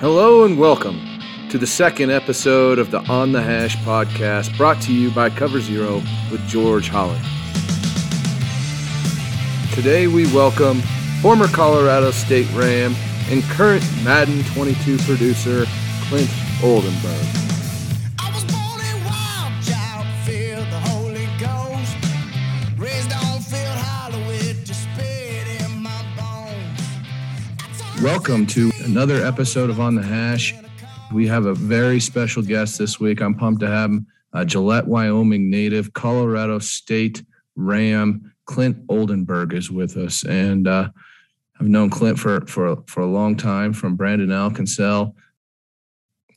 Hello and welcome to the second episode of the On the Hash podcast brought to you by Cover Zero with George Holland. Today we welcome former Colorado State Ram and current Madden 22 producer Clint Oldenburg. I was born a wild child, feel the Holy Ghost. Raised on field hollow with the spirit in my bones. I told Welcome to another episode of On the Hash. We have a very special guest this week. I'm pumped to have him, uh, Gillette, Wyoming native, Colorado State Ram, Clint Oldenburg is with us. And uh, I've known Clint for, for, for a long time from Brandon Alkinsell.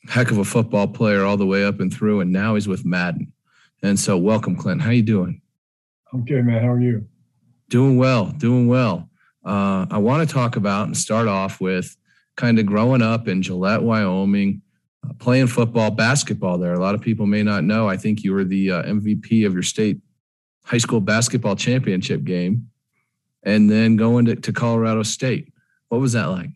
Heck of a football player all the way up and through, and now he's with Madden. And so, welcome, Clint. How are you doing? I'm good, man. How are you? Doing well, doing well. Uh, I want to talk about and start off with kind of growing up in Gillette, Wyoming, uh, playing football, basketball there. A lot of people may not know. I think you were the uh, MVP of your state high school basketball championship game, and then going to, to Colorado State. What was that like?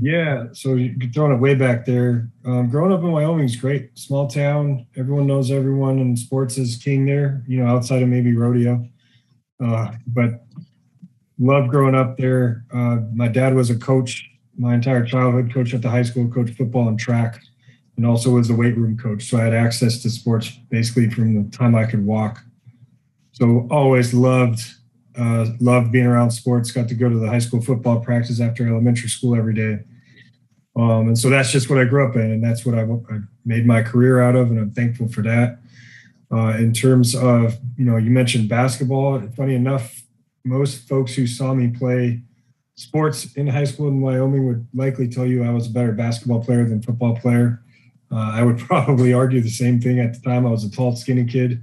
Yeah, so you're throwing it way back there. Um, growing up in Wyoming is great. Small town, everyone knows everyone, and sports is king there. You know, outside of maybe rodeo, uh, but loved growing up there. Uh, my dad was a coach my entire childhood, coach at the high school, coached football and track, and also was the weight room coach. So I had access to sports basically from the time I could walk. So always loved uh, loved being around sports. Got to go to the high school football practice after elementary school every day. Um, and so that's just what I grew up in, and that's what I, I made my career out of, and I'm thankful for that. Uh, in terms of, you know, you mentioned basketball. Funny enough, most folks who saw me play sports in high school in Wyoming would likely tell you I was a better basketball player than football player. Uh, I would probably argue the same thing at the time. I was a tall, skinny kid.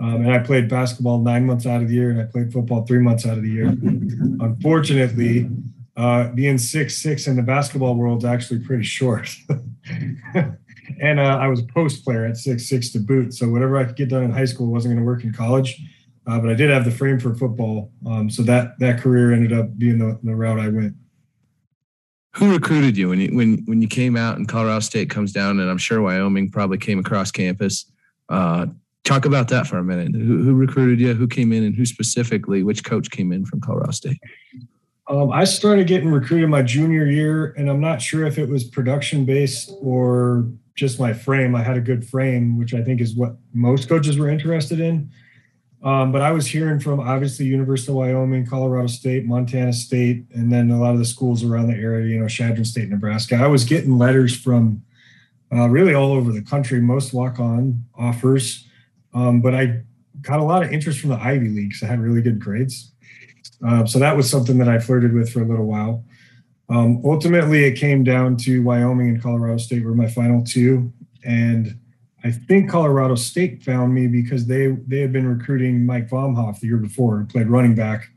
Um, and I played basketball nine months out of the year, and I played football three months out of the year. Unfortunately, uh, being six six in the basketball world is actually pretty short. and uh, I was a post player at six six to boot, so whatever I could get done in high school wasn't going to work in college. Uh, but I did have the frame for football, um, so that that career ended up being the, the route I went. Who recruited you when you when when you came out and Colorado State comes down, and I'm sure Wyoming probably came across campus. Uh, talk about that for a minute. Who, who recruited you? Who came in, and who specifically? Which coach came in from Colorado State? Um, I started getting recruited my junior year, and I'm not sure if it was production based or just my frame. I had a good frame, which I think is what most coaches were interested in. Um, but I was hearing from obviously University of Wyoming, Colorado State, Montana State, and then a lot of the schools around the area, you know, Chadron State, Nebraska. I was getting letters from uh, really all over the country, most walk on offers. Um, but I got a lot of interest from the Ivy League because I had really good grades. Uh, so that was something that I flirted with for a little while. Um, ultimately, it came down to Wyoming and Colorado State were my final two, and I think Colorado State found me because they they had been recruiting Mike Vomhoff the year before, who played running back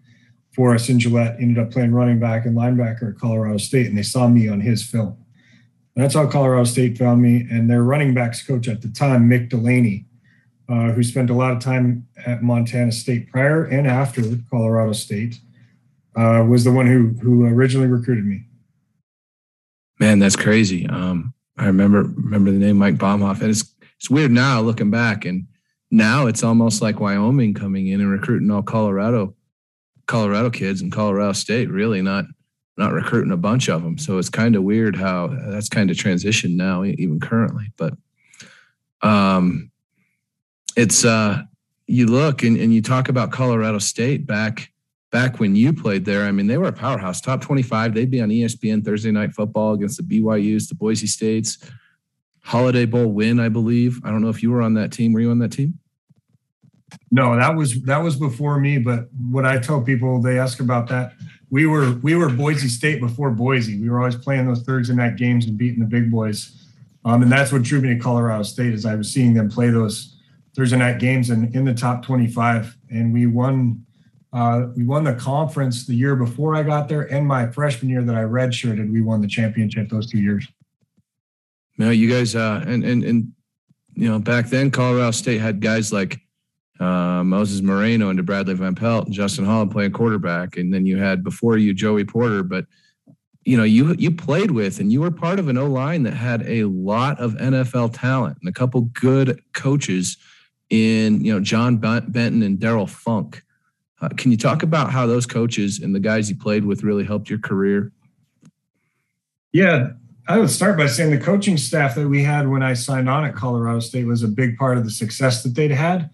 for us in Gillette. Ended up playing running back and linebacker at Colorado State, and they saw me on his film. And that's how Colorado State found me. And their running backs coach at the time, Mick Delaney, uh, who spent a lot of time at Montana State prior and after Colorado State, uh, was the one who who originally recruited me. Man, that's crazy. Um, I remember remember the name Mike Baumhoff, and it's it's weird now looking back, and now it's almost like Wyoming coming in and recruiting all Colorado Colorado kids and Colorado State, really not not recruiting a bunch of them. So it's kind of weird how that's kind of transitioned now, even currently. But um, it's uh, you look and, and you talk about Colorado State back back when you played there. I mean, they were a powerhouse, top twenty five. They'd be on ESPN Thursday night football against the BYU's, the Boise States. Holiday Bowl win, I believe. I don't know if you were on that team. Were you on that team? No, that was that was before me. But what I tell people, they ask about that. We were we were Boise State before Boise. We were always playing those Thursday night games and beating the big boys. Um, and that's what drew me to Colorado State is I was seeing them play those Thursday night games and in the top 25. And we won uh, we won the conference the year before I got there, and my freshman year that I redshirted, we won the championship those two years. No, you guys, uh, and and and you know, back then Colorado State had guys like uh, Moses Moreno and Bradley Van Pelt and Justin Holland playing quarterback, and then you had before you Joey Porter. But you know you you played with and you were part of an O line that had a lot of NFL talent and a couple good coaches in you know John Benton and Daryl Funk. Uh, can you talk about how those coaches and the guys you played with really helped your career? Yeah, I would start by saying the coaching staff that we had when I signed on at Colorado State was a big part of the success that they'd had.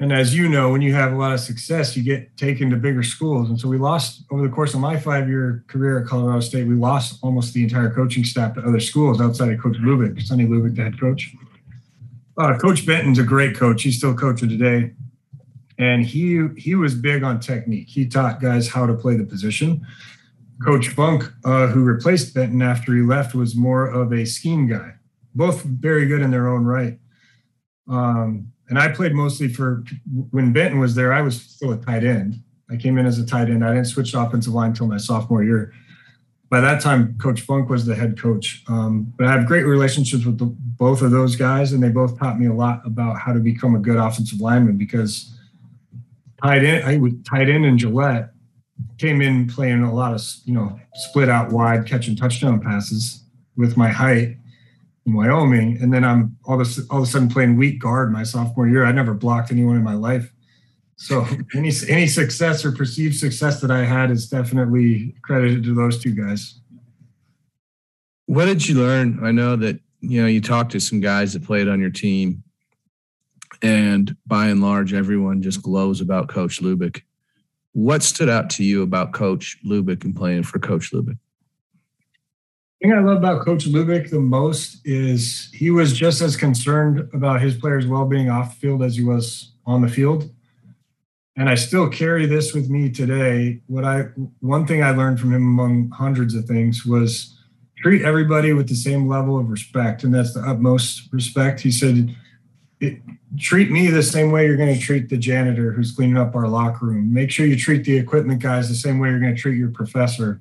And as you know, when you have a lot of success, you get taken to bigger schools. And so we lost over the course of my five year career at Colorado State, we lost almost the entire coaching staff to other schools outside of Coach Lubick, Sonny Lubick, the head coach. Uh, coach Benton's a great coach. He's still coaching today. And he he was big on technique. He taught guys how to play the position. Coach Funk, uh, who replaced Benton after he left, was more of a scheme guy. Both very good in their own right. Um, and I played mostly for when Benton was there. I was still a tight end. I came in as a tight end. I didn't switch to offensive line until my sophomore year. By that time, Coach Funk was the head coach. Um, but I have great relationships with the, both of those guys, and they both taught me a lot about how to become a good offensive lineman. Because tight end, I would tight end in Gillette came in playing a lot of you know split out wide, catching touchdown passes with my height in Wyoming, and then I'm all of all of a sudden playing weak guard my sophomore year. I never blocked anyone in my life. So any any success or perceived success that I had is definitely credited to those two guys. What did you learn? I know that you know you talked to some guys that played on your team, and by and large, everyone just glows about Coach Lubick. What stood out to you about Coach Lubick and playing for Coach Lubick? The thing I love about Coach Lubick the most is he was just as concerned about his players' well-being off the field as he was on the field. And I still carry this with me today. What I one thing I learned from him among hundreds of things was treat everybody with the same level of respect, and that's the utmost respect. He said, "Treat me the same way you're going to treat the janitor who's cleaning up our locker room. Make sure you treat the equipment guys the same way you're going to treat your professor."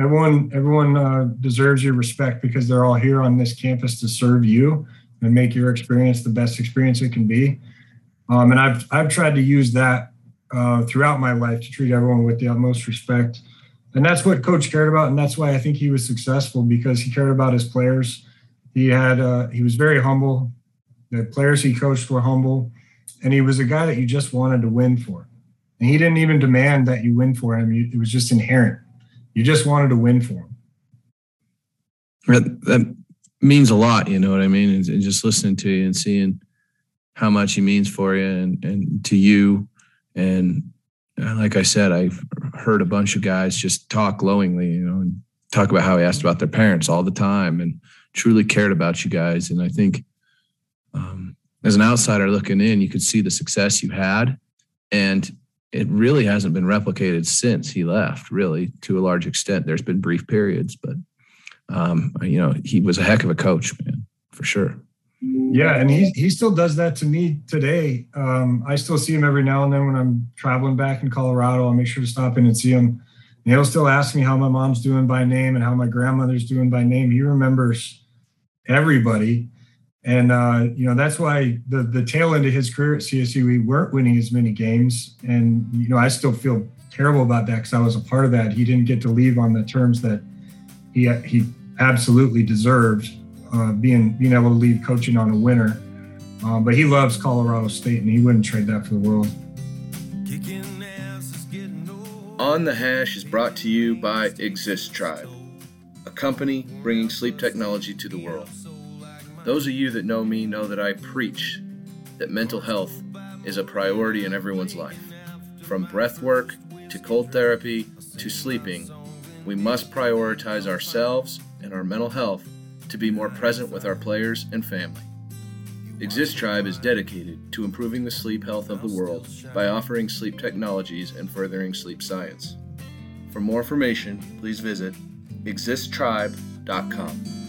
everyone everyone uh, deserves your respect because they're all here on this campus to serve you and make your experience the best experience it can be. Um, and I've I've tried to use that uh, throughout my life to treat everyone with the utmost respect. And that's what Coach cared about, and that's why I think he was successful because he cared about his players. He had uh, he was very humble. The players he coached were humble, and he was a guy that you just wanted to win for. And he didn't even demand that you win for him; it was just inherent. You just wanted to win for him. That, means a lot, you know what I mean? And, and, just listening to you and seeing how much he means for you and, and to you. And like I said, I've heard a bunch of guys just talk glowingly, you know, and talk about how he asked about their parents all the time and truly cared about you guys. And I think um, as an outsider looking in, you could see the success you had. And it really hasn't been replicated since he left, really, to a large extent. There's been brief periods, but um, you know, he was a heck of a coach, man, for sure. Yeah, and he he still does that to me today. Um, I still see him every now and then when I'm traveling back in Colorado. I'll make sure to stop in and see him. And he'll still ask me how my mom's doing by name and how my grandmother's doing by name. He remembers everybody. And uh, you know that's why the the tail end of his career at CSU, we weren't winning as many games, and you know I still feel terrible about that because I was a part of that. He didn't get to leave on the terms that he he absolutely deserved, uh, being being able to leave coaching on a winner. Um, but he loves Colorado State, and he wouldn't trade that for the world. On the Hash is brought to you by Exist Tribe, a company bringing sleep technology to the world. Those of you that know me know that I preach that mental health is a priority in everyone's life. From breath work to cold therapy to sleeping, we must prioritize ourselves and our mental health to be more present with our players and family. Exist Tribe is dedicated to improving the sleep health of the world by offering sleep technologies and furthering sleep science. For more information, please visit existtribe.com.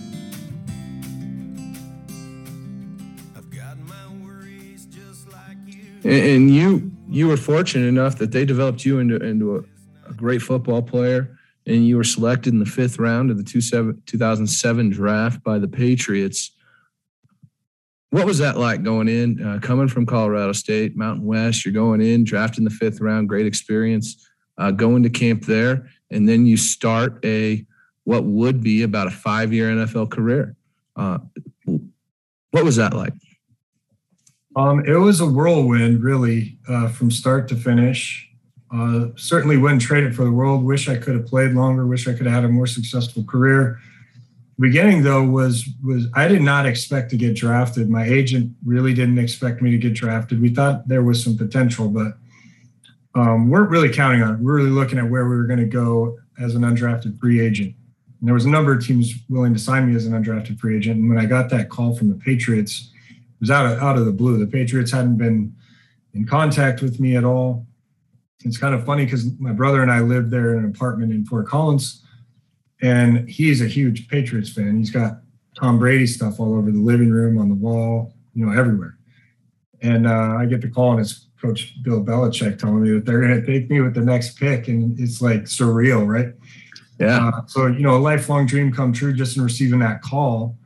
and you you were fortunate enough that they developed you into into a, a great football player, and you were selected in the fifth round of the 2007 draft by the Patriots. What was that like going in, uh, coming from Colorado State, Mountain West? You're going in, drafting the fifth round, great experience, uh, going to camp there, and then you start a what would be about a five year NFL career. Uh, what was that like? Um, it was a whirlwind, really, uh, from start to finish. Uh, certainly wouldn't trade it for the world. Wish I could have played longer. Wish I could have had a more successful career. Beginning though was was I did not expect to get drafted. My agent really didn't expect me to get drafted. We thought there was some potential, but um, weren't really counting on it. We we're really looking at where we were going to go as an undrafted free agent. And there was a number of teams willing to sign me as an undrafted free agent. And when I got that call from the Patriots, was out of out of the blue. The Patriots hadn't been in contact with me at all. It's kind of funny because my brother and I lived there in an apartment in Fort Collins, and he's a huge Patriots fan. He's got Tom Brady stuff all over the living room, on the wall, you know, everywhere. And uh, I get the call, and it's Coach Bill Belichick telling me that they're going to take me with the next pick, and it's like surreal, right? Yeah. Uh, so you know, a lifelong dream come true just in receiving that call,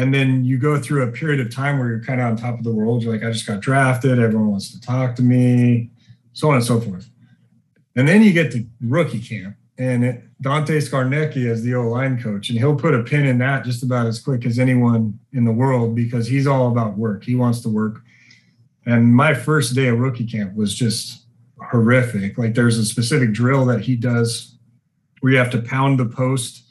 and then you go through a period of time where you're kind of on top of the world. You're like, I just got drafted. Everyone wants to talk to me, so on and so forth. And then you get to rookie camp, and it, Dante Scarnecchia is the O line coach, and he'll put a pin in that just about as quick as anyone in the world because he's all about work. He wants to work. And my first day of rookie camp was just horrific. Like there's a specific drill that he does where you have to pound the post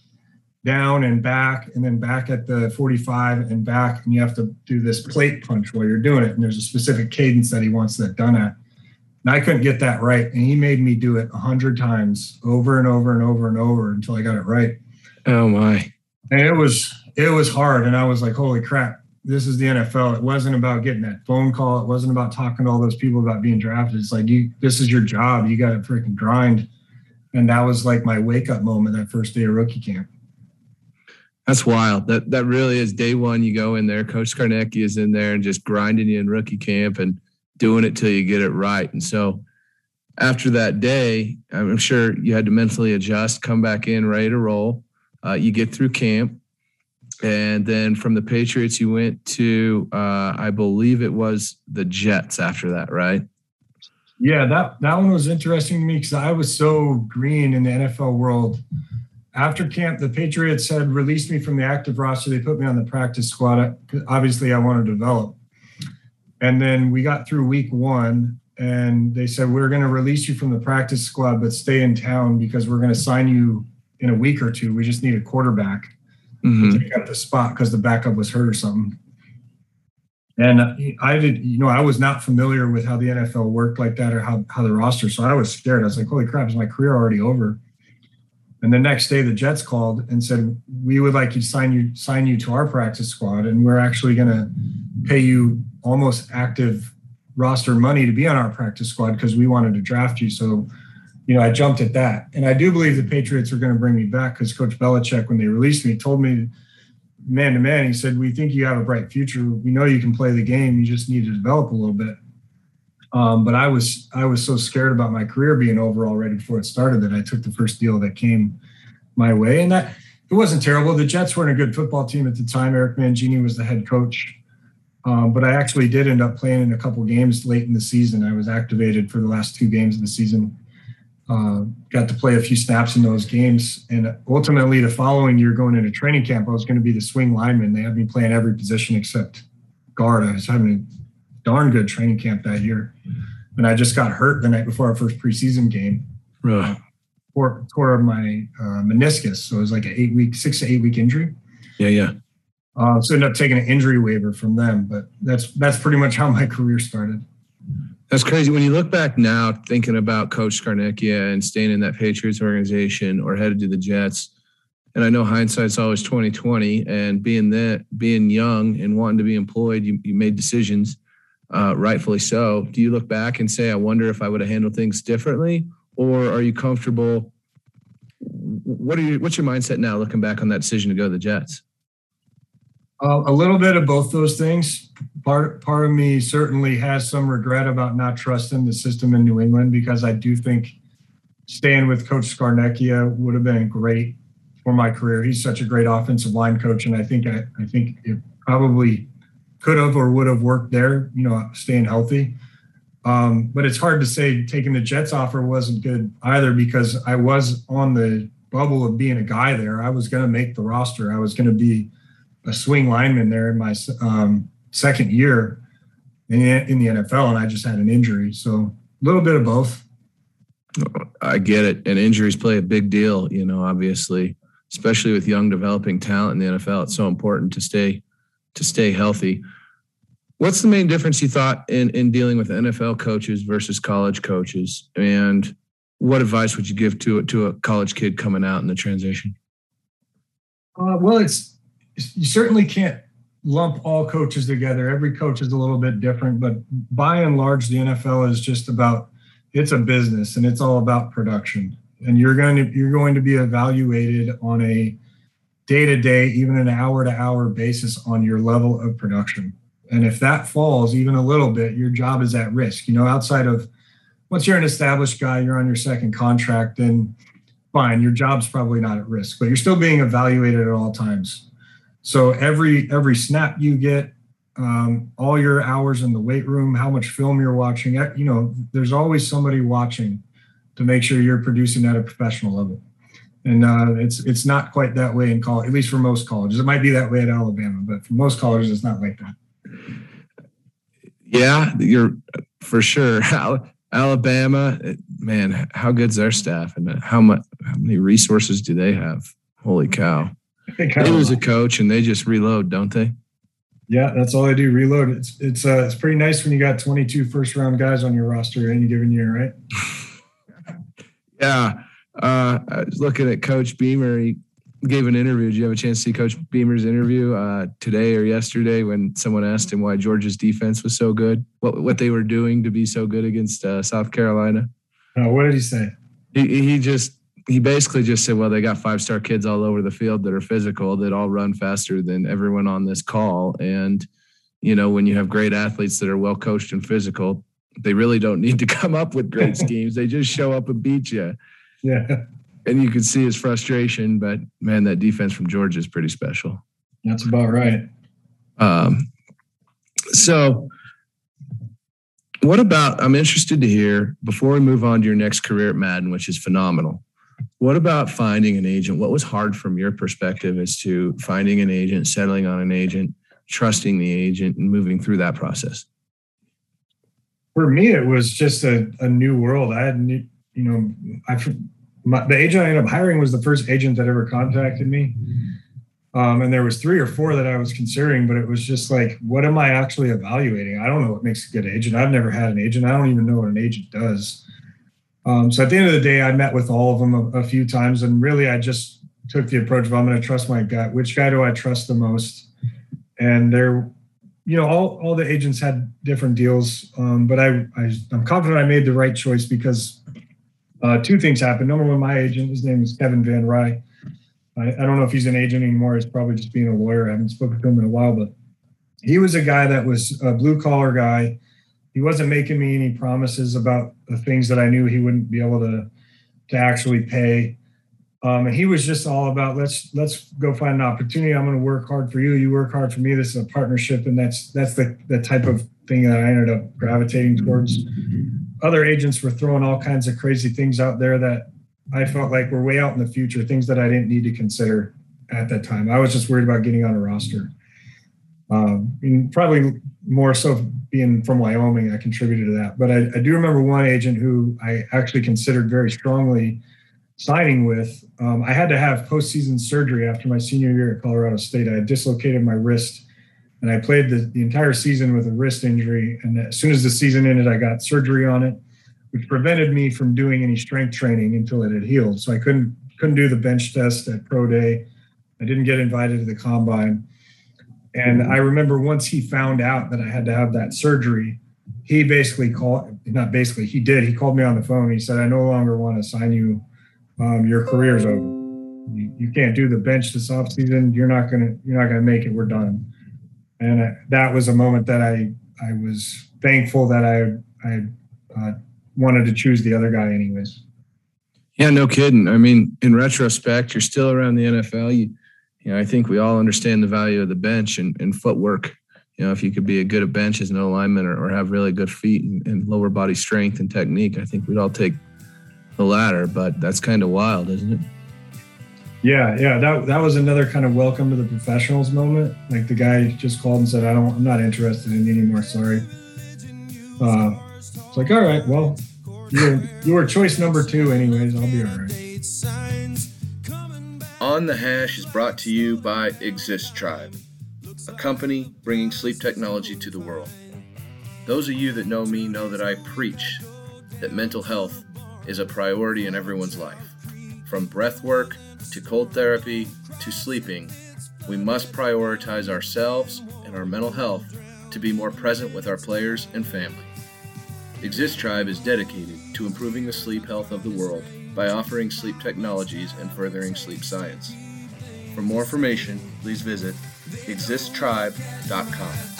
down and back and then back at the 45 and back and you have to do this plate punch while you're doing it and there's a specific cadence that he wants that done at. And i couldn't get that right and he made me do it 100 times over and over and over and over until i got it right. Oh my. and it was it was hard and i was like holy crap this is the nfl it wasn't about getting that phone call. It wasn't about talking to all those people about being drafted. It's like you this is your job. You got to freaking grind. And that was like my wake up moment that first day of rookie camp That's wild. That that really is day one. You go in there, Coach Scarnecchia is in there and just grinding you in rookie camp and doing it till you get it right. And so after that day, I'm sure you had to mentally adjust, come back in, ready to roll. Uh, you get through camp. And then from the Patriots, you went to, uh, I believe it was the Jets after that, right? Yeah, that that one was interesting to me because I was so green in the NFL world. After camp, the Patriots had released me from the active roster. They put me on the practice squad. Obviously, I wanted to develop. And then we got through week one, and they said we're going to release you from the practice squad, but stay in town because we're going to sign you in a week or two. We just need a quarterback Mhm. to take up the spot because the backup was hurt or something. And I did, you know, I was not familiar with how the NFL worked like that or how, how the roster. So I was scared. I was like, holy crap, is my career already over? And the next day the Jets called and said, we would like you to sign you, sign you to our practice squad. And we're actually going to pay you almost active roster money to be on our practice squad because we wanted to draft you. So, you know, I jumped at that. And I do believe the Patriots are going to bring me back because Coach Belichick, when they released me, told me man to man, he said, We think you have a bright future. We know you can play the game. You just need to develop a little bit. Um, but I was I was so scared about my career being over already before it started that I took the first deal that came my way. And that it wasn't terrible. The Jets weren't a good football team at the time. Eric Mangini was the head coach. Um, but I actually did end up playing in a couple games late in the season. I was activated for the last two games of the season. Uh, got to play a few snaps in those games. And ultimately, the following year, going into training camp, I was going to be the swing lineman. They had me playing every position except guard. I was having darn good training camp that year. And I just got hurt the night before our first preseason game. Ugh. Tore, tore my uh, meniscus. So it was like an eight week, six to eight week injury. Yeah, yeah. Uh, so ended up taking an injury waiver from them. But that's that's pretty much how my career started. That's crazy. When you look back now, thinking about Coach Scarnecchia and staying in that Patriots organization or headed to the Jets, and I know hindsight's always twenty twenty. And being that, being young and wanting to be employed, you, you made decisions, uh, rightfully so. Do you look back and say, "I wonder if I would have handled things differently," or are you comfortable? What are you? What's your mindset now, looking back on that decision to go to the Jets? Uh, a little bit of both those things. Part part of me certainly has some regret about not trusting the system in New England because I do think staying with Coach Scarnecchia would have been great for my career. He's such a great offensive line coach, and I think I, I think it probably could have or would have worked there. You know, staying healthy. Um, but it's hard to say taking the Jets offer wasn't good either because I was on the bubble of being a guy there. I was going to make the roster. I was going to be a swing lineman there in my um, second year in in the NFL, and I just had an injury. So a little bit of both. I get it. And injuries play a big deal, you know, obviously, especially with young developing talent in the NFL. It's so important to stay to stay healthy. What's the main difference you thought in in dealing with NFL coaches versus college coaches? And what advice would you give to to a college kid coming out in the transition? Uh, well, it's you certainly can't lump all coaches together. Every coach is a little bit different, but by and large, the NFL is just about it's a business and it's all about production. And you're going to you're going to be evaluated on a day to day, even an hour to hour basis on your level of production. And if that falls even a little bit, your job is at risk. You know, outside of once you're an established guy, you're on your second contract, then fine, your job's probably not at risk, but you're still being evaluated at all times. So every every snap you get, um, all your hours in the weight room, how much film you're watching, you know, there's always somebody watching to make sure you're producing at a professional level. And uh, it's it's not quite that way in college, at least for most colleges. It might be that way at Alabama, but for most colleges, it's not like that. Yeah, you're for sure. Alabama, man, how good's their staff, and how much, how many resources do they have? Holy cow! They lose a coach, and they just reload, don't they? Yeah, that's all they do. Reload. It's it's uh, it's pretty nice when you got 22 first round guys on your roster any given year, right? yeah. Uh, I was looking at Coach Beamer. He gave an interview. Did you have a chance to see Coach Beamer's interview uh, today or yesterday when someone asked him why Georgia's defense was so good? What what they were doing to be so good against uh, South Carolina? Uh, what did he say? He he just he basically just said, well, they got five star kids all over the field that are physical that all run faster than everyone on this call. And you know, when you have great athletes that are well coached and physical, they really don't need to come up with great schemes. They just show up and beat you. Yeah and you could see his frustration. But man, that defense from Georgia is pretty special. That's about right. Um, so, what about? I'm interested to hear before we move on to your next career at Madden, which is phenomenal. What about finding an agent? What was hard from your perspective as to finding an agent, settling on an agent, trusting the agent, and moving through that process? For me, it was just a, a new world. I had, you know, I my, the agent I ended up hiring was the first agent that ever contacted me. Um, and there was three or four that I was considering, but it was just like, what am I actually evaluating? I don't know what makes a good agent. I've never had an agent. I don't even know what an agent does. Um, so at the end of the day, I met with all of them a, a few times, and really, I just took the approach of I'm going to trust my gut. Which guy do I trust the most? And there, you know, all all the agents had different deals, um, but I, I I'm confident I made the right choice because uh, two things happened. Number one, my agent, his name is Kevin Van Rye. I, I, don't know if he's an agent anymore. He's probably just being a lawyer. I haven't spoken to him in a while, but he was a guy that was a blue collar guy. He wasn't making me any promises about the things that I knew he wouldn't be able to to actually pay. Um, and he was just all about let's let's go find an opportunity. I'm going to work hard for you. You work hard for me. This is a partnership, and that's that's the the type of thing that I ended up gravitating towards other agents were throwing all kinds of crazy things out there that I felt like were way out in the future, things that I didn't need to consider at that time. I was just worried about getting on a roster. Um, and probably more so being from Wyoming, I contributed to that. But I, I, do remember one agent who I actually considered very strongly signing with. Um, I had to have postseason surgery after my senior year at Colorado State. I had dislocated my wrist and I played the, the entire season with a wrist injury. And as soon as the season ended, I got surgery on it, which prevented me from doing any strength training until it had healed. So I couldn't couldn't do the bench test at pro day. I didn't get invited to the combine. And I remember once he found out that I had to have that surgery, he basically called, not basically, he did. He called me on the phone. He said, I no longer want to sign you. Um, your career's over. You, you can't do the bench this offseason. You're not going to, you're not going to make it. We're done and that was a moment that I I was thankful that I I uh, wanted to choose the other guy anyways. Yeah, no kidding. I mean, in retrospect, you're still around the NFL. You, you know, I think we all understand the value of the bench and, and footwork. You know, if you could be a good at bench as an alignment or, or have really good feet and, and lower body strength and technique, I think we'd all take the latter. But that's kind of wild, isn't it? Yeah, yeah, that that was another kind of welcome to the professionals moment. Like the guy just called and said, "I don't, I'm not interested in you anymore. Sorry." Uh, it's like, all right, well, you you choice number two, anyways. I'll be all right. On the Hash is brought to you by Exist Tribe, a company bringing sleep technology to the world. Those of you that know me know that I preach that mental health is a priority in everyone's life. From breath work to cold therapy to sleeping, we must prioritize ourselves and our mental health to be more present with our players and family. Exist Tribe is dedicated to improving the sleep health of the world by offering sleep technologies and furthering sleep science. For more information, please visit existtribe.com.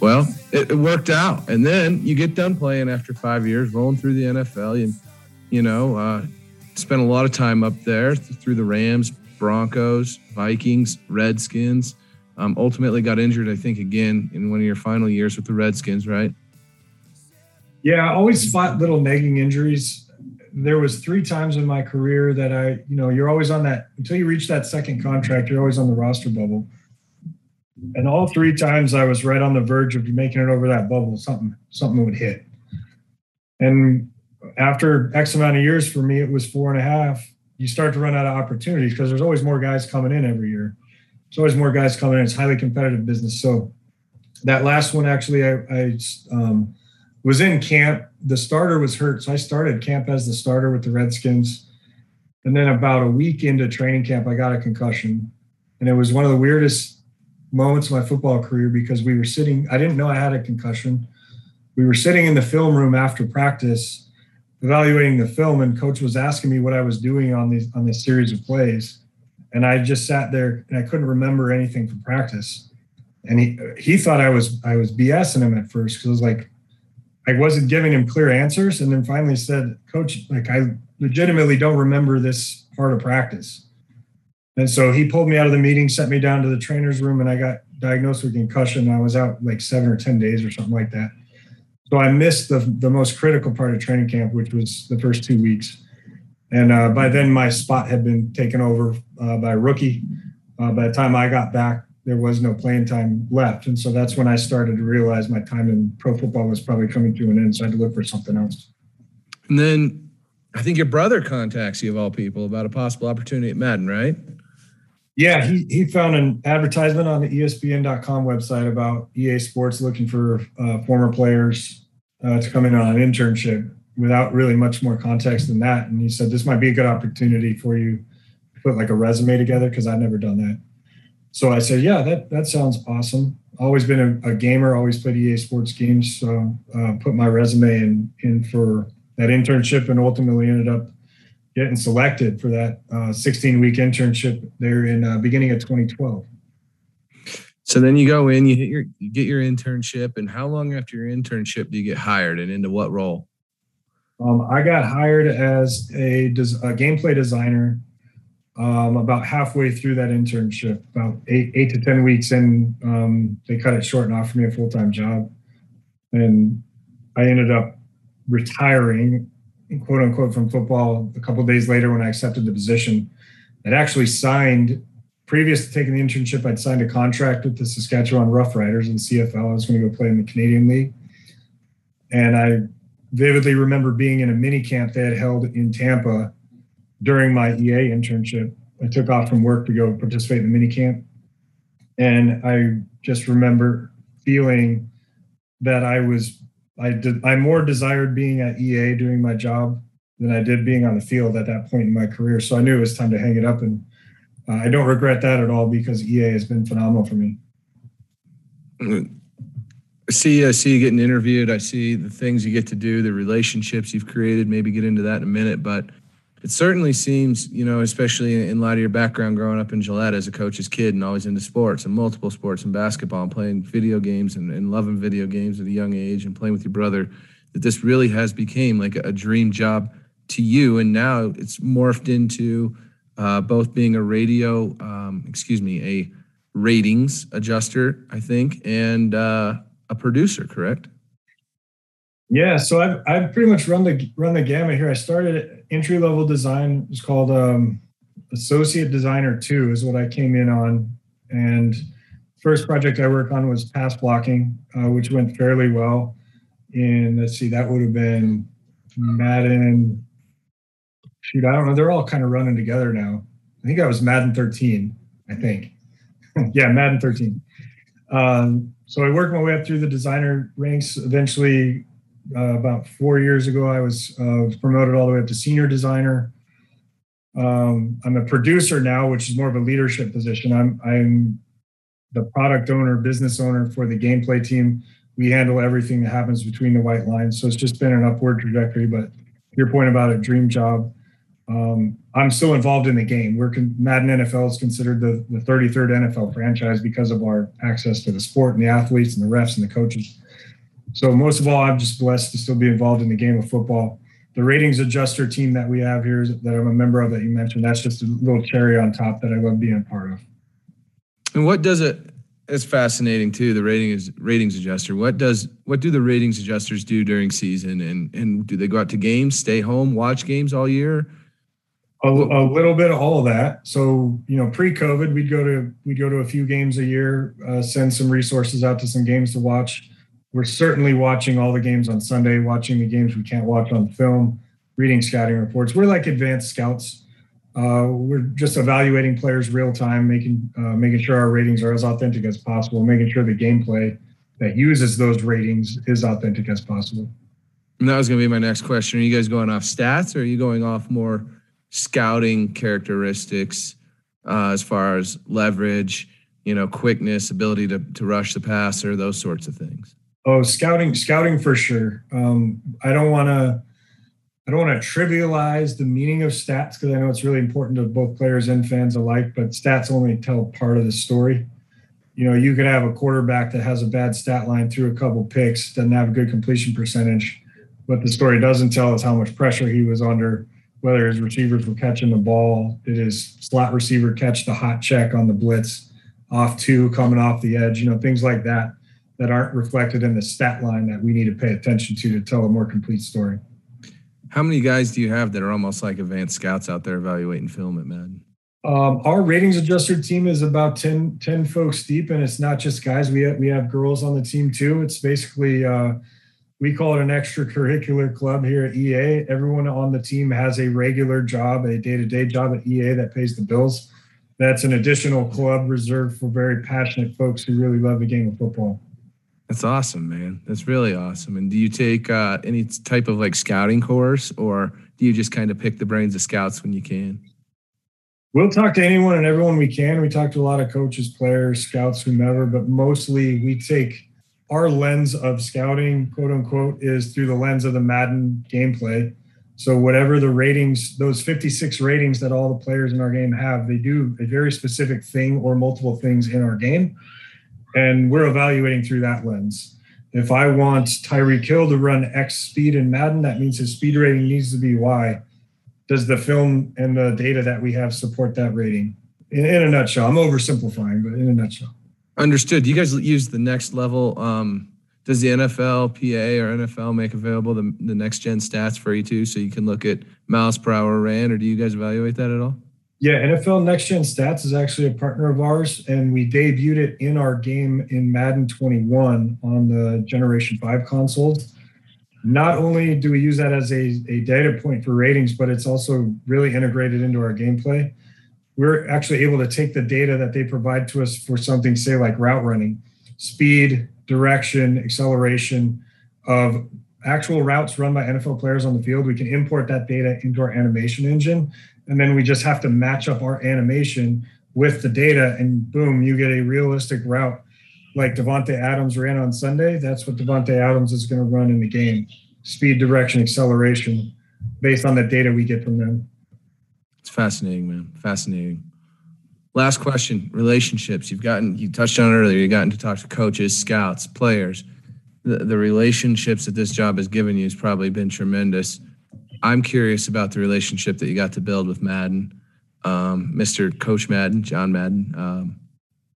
Well, it, worked out. And then you get done playing after five years, rolling through the NFL. You, you know, uh, spent a lot of time up there th- through the Rams, Broncos, Vikings, Redskins. Um, ultimately got injured, I think, again in one of your final years with the Redskins, right? Yeah, I always fought little nagging injuries. There was three times in my career that I, you know, you're always on that until you reach that second contract, you're always on the roster bubble. And all three times I was right on the verge of making it over that bubble, something something would hit. And after X amount of years, for me, it was four and a half. You start to run out of opportunities because there's always more guys coming in every year. There's always more guys coming in. It's highly competitive business. So that last one, actually, I, I um, was in camp. The starter was hurt, so I started camp as the starter with the Redskins. And then about a week into training camp, I got a concussion, and it was one of the weirdest moments of my football career because we were sitting. I didn't know I had a concussion. We were sitting in the film room after practice, evaluating the film, and coach was asking me what I was doing on these on this series of plays, and I just sat there and I couldn't remember anything from practice. And he he thought I was I was BSing him at first because I was like I wasn't giving him clear answers, and then finally said, "Coach, like I legitimately don't remember this part of practice." And so he pulled me out of the meeting, sent me down to the trainer's room, and I got diagnosed with concussion. I was out like seven or ten days or something like that. So I missed the the most critical part of training camp, which was the first two weeks. And uh, by then, my spot had been taken over uh, by a rookie. Uh, by the time I got back, there was no playing time left. And so that's when I started to realize my time in pro football was probably coming to an end. So I had to look for something else. And then I think your brother contacts you of all people about a possible opportunity at Madden, right? Yeah, he, he found an advertisement on the ESPN.com website about EA Sports looking for uh, former players uh, to come in on an internship without really much more context than that. And he said, This might be a good opportunity for you to put like a resume together because I've never done that. So I said, yeah, that that sounds awesome. Always been a, a gamer, always played EA Sports games. So uh, put my resume in in for that internship, and ultimately ended up getting selected for that uh, 16 week internship there in uh, beginning of 2012. So then you go in, you hit your, you get your internship, and how long after your internship do you get hired, and into what role? Um, I got hired as a, des- a gameplay designer um, about halfway through that internship, about eight eight to ten weeks in, um, they cut it short and offered me a full time job, and I ended up retiring, quote unquote, from football a couple days later when I accepted the position. I'd actually signed previous to taking the internship. I'd signed a contract with the Saskatchewan Roughriders in the CFL. I was going to go play in the Canadian League, and I vividly remember being in a mini camp they had held in Tampa during my EA internship. I took off from work to go participate in the mini camp. And I just remember feeling that I was, I did, I more desired being at EA doing my job than I did being on the field at that point in my career. So I knew it was time to hang it up. And uh, I don't regret that at all because EA has been phenomenal for me. I see, I see you getting interviewed. I see the things you get to do, the relationships you've created. Maybe get into that in a minute, but it certainly seems, you know, especially in light of your background growing up in Gillette as a coach's kid and always into sports and multiple sports and basketball and playing video games and, and loving video games at a young age and playing with your brother, that this really has became like a, dream job to you. And now it's morphed into uh, both being a radio, um, excuse me, a ratings adjuster, I think, and uh, a producer, correct? Yeah, so I've I've pretty much run the run the gamut here. I started entry level design. It's called um, associate designer two is what I came in on, and first project I worked on was pass blocking, uh, which went fairly well. And let's see, that would have been Madden. Shoot, I don't know. They're all kind of running together now. I think I was Madden 13. I think. yeah, Madden 13. Um, so I worked my way up through the designer ranks. Eventually, uh, about four years ago, I was uh, promoted all the way up to senior designer. Um, I'm a producer now, which is more of a leadership position. I'm I'm the product owner, business owner for the gameplay team. We handle everything that happens between the white lines. So it's just been an upward trajectory. But your point about a dream job, um, I'm still involved in the game. We're con- Madden NFL is considered the, the 33rd NFL franchise because of our access to the sport and the athletes and the refs and the coaches. So most of all, I'm just blessed to still be involved in the game of football. The ratings adjuster team that we have here that I'm a member of that you mentioned, that's just a little cherry on top that I love being a part of. And what does it? It's fascinating too. The rating is ratings adjuster. What does what do the ratings adjusters do during season? And and do they go out to games, stay home, watch games all year? A, a little bit of all of that. So you know, pre-COVID, we'd go to we'd go to a few games a year, uh, send some resources out to some games to watch. We're certainly watching all the games on Sunday, watching the games we can't watch on film, reading scouting reports. We're like advanced scouts. Uh, we're just evaluating players real time, making uh, making sure our ratings are as authentic as possible, making sure the gameplay that uses those ratings is authentic as possible. And that was going to be my next question. Are you guys going off stats, or are you going off more scouting characteristics uh, as far as leverage, you know, quickness, ability to to rush the passer, those sorts of things? Oh, scouting, scouting for sure. Um, I don't want to I don't want to trivialize the meaning of stats because I know it's really important to both players and fans alike, but stats only tell part of the story. You know, you could have a quarterback that has a bad stat line through a couple picks, doesn't have a good completion percentage. What the story doesn't tell is how much pressure he was under, whether his receivers were catching the ball, did his slot receiver catch the hot check on the blitz off two coming off the edge, you know, things like that that aren't reflected in the stat line that we need to pay attention to to tell a more complete story. How many guys do you have that are almost like advanced scouts out there evaluating film at Madden? Um, our ratings adjuster team is about 10, 10 folks deep, and it's not just guys. We have, we have girls on the team too. It's basically, uh, we call it an extracurricular club here at EA. Everyone on the team has a regular job, a day to day job at EA that pays the bills. That's an additional club reserved for very passionate folks who really love the game of football. That's awesome, man. That's really awesome. And do you take uh, any type of like scouting course, or do you just kind of pick the brains of scouts when you can? We'll talk to anyone and everyone we can. We talk to a lot of coaches, players, scouts, whomever, but mostly we take our lens of scouting, quote unquote, is through the lens of the Madden gameplay. So whatever the ratings, those 56 ratings that all the players in our game have, they do a very specific thing or multiple things in our game and we're evaluating through that lens. If I want Tyreek Hill to run X speed in Madden, that means his speed rating needs to be Y. Does the film and the data that we have support that rating? In, in a nutshell, I'm oversimplifying, but in a nutshell. Understood. Do you guys use the next level. Um, does the NFL, PA, or NFL make available the, the next gen stats for you too, so you can look at miles per hour ran, or do you guys evaluate that at all? Yeah, NFL Next Gen Stats is actually a partner of ours, and we debuted it in our game in Madden 21 on the Generation 5 consoles. Not only do we use that as a, a data point for ratings, but it's also really integrated into our gameplay. We're actually able to take the data that they provide to us for something, say, like route running, speed, direction, acceleration of actual routes run by NFL players on the field. We can import that data into our animation engine and then we just have to match up our animation with the data and boom you get a realistic route. Like Davante Adams ran on Sunday that's what Davante Adams is going to run in the game. Speed direction acceleration based on the data we get from them. It's fascinating man fascinating. Last question relationships. You've gotten you touched on it earlier you've gotten to talk to coaches scouts players. The, the relationships that this job has given you has probably been tremendous I'm curious about the relationship that you got to build with Madden, um, Mr. Coach Madden, John Madden. Um,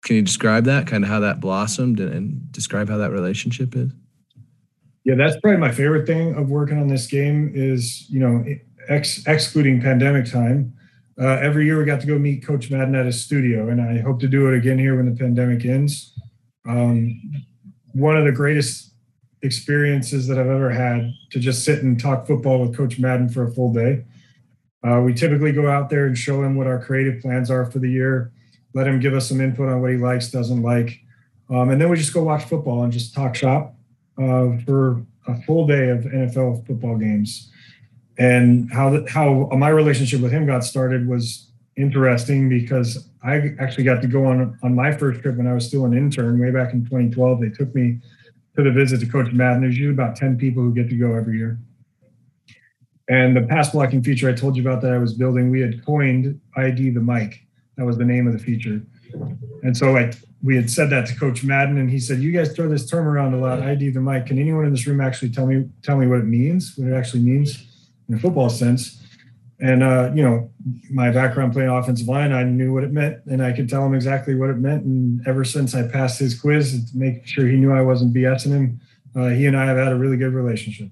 can you describe that, kind of how that blossomed, and, and, describe how that relationship is? Yeah, that's probably my favorite thing of working on this game is, you know, ex- excluding pandemic time. Uh, every year we got to go meet Coach Madden at his studio, and I hope to do it again here when the pandemic ends. Um, one of the greatest experiences that I've ever had to just sit and talk football with Coach Madden for a full day. Uh, we typically go out there and show him what our creative plans are for the year, let him give us some input on what he likes, doesn't like, um, and then we just go watch football and just talk shop uh, for a full day of NFL football games. And how the, how my relationship with him got started was interesting because I actually got to go on on my first trip when I was still an intern way back in 2012. They took me the visit to Coach Madden. There's usually about 10 people who get to go every year. And the pass blocking feature I told you about that I was building, we had coined ID the Mike. That was the name of the feature. And so I we had said that to Coach Madden, and he said, "You guys throw this term around a lot. ID the Mike. Can anyone in this room actually tell me tell me what it means? What it actually means in a football sense?" And uh, you know, my background playing offensive line, I knew what it meant, and I could tell him exactly what it meant. And ever since I passed his quiz, to make sure he knew I wasn't BSing him, uh, he and I have had a really good relationship.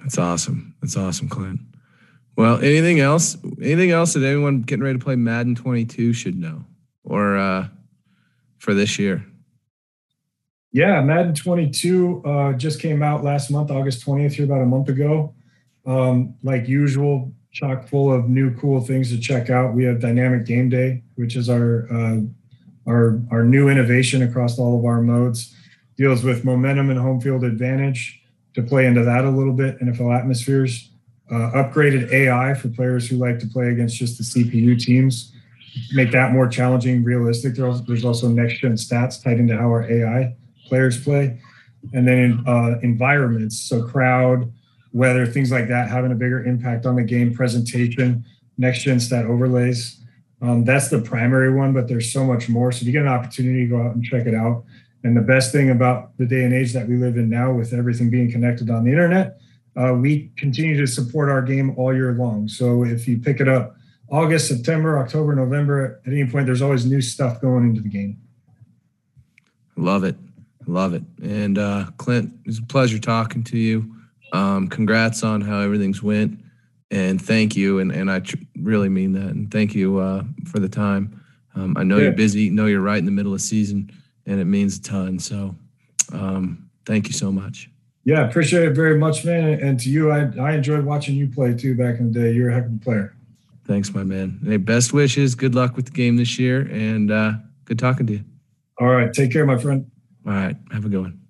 That's awesome. That's awesome, Clint. Well, anything else? Anything else that anyone getting ready to play Madden 22 should know, or uh, for this year? Yeah, Madden 22 uh, just came out last month, August 20th, here about a month ago. Um, like usual, chock full of new cool things to check out. We have Dynamic Game Day, which is our uh, our our new innovation across all of our modes. Deals with momentum and home field advantage to play into that a little bit. NFL atmospheres, uh, upgraded AI for players who like to play against just the CPU teams make that more challenging, realistic. There's also next gen stats tied into how our AI players play, and then uh, environments, so crowd, weather, things like that, having a bigger impact on the game presentation. Next gen stat overlays. Um, that's the primary one, but there's so much more. So if you get an opportunity, to go out and check it out. And the best thing about the day and age that we live in now, with everything being connected on the internet, uh, we continue to support our game all year long. So if you pick it up August, September, October, November, at any point, there's always new stuff going into the game. Love it. Love it. And uh, Clint, it's a pleasure talking to you. Um, congrats on how everything's went. And thank you. And, and I tr- really mean that. And thank you uh, for the time. Um, I know yeah. you're busy, know you're right in the middle of season, and it means a ton. So um, thank you so much. Yeah, appreciate it very much, man. And to you, I, I enjoyed watching you play too back in the day. You're a heck of a player. Thanks, my man. Hey, best wishes. Good luck with the game this year, and uh, good talking to you. All right. Take care, my friend. All right. Have a good one.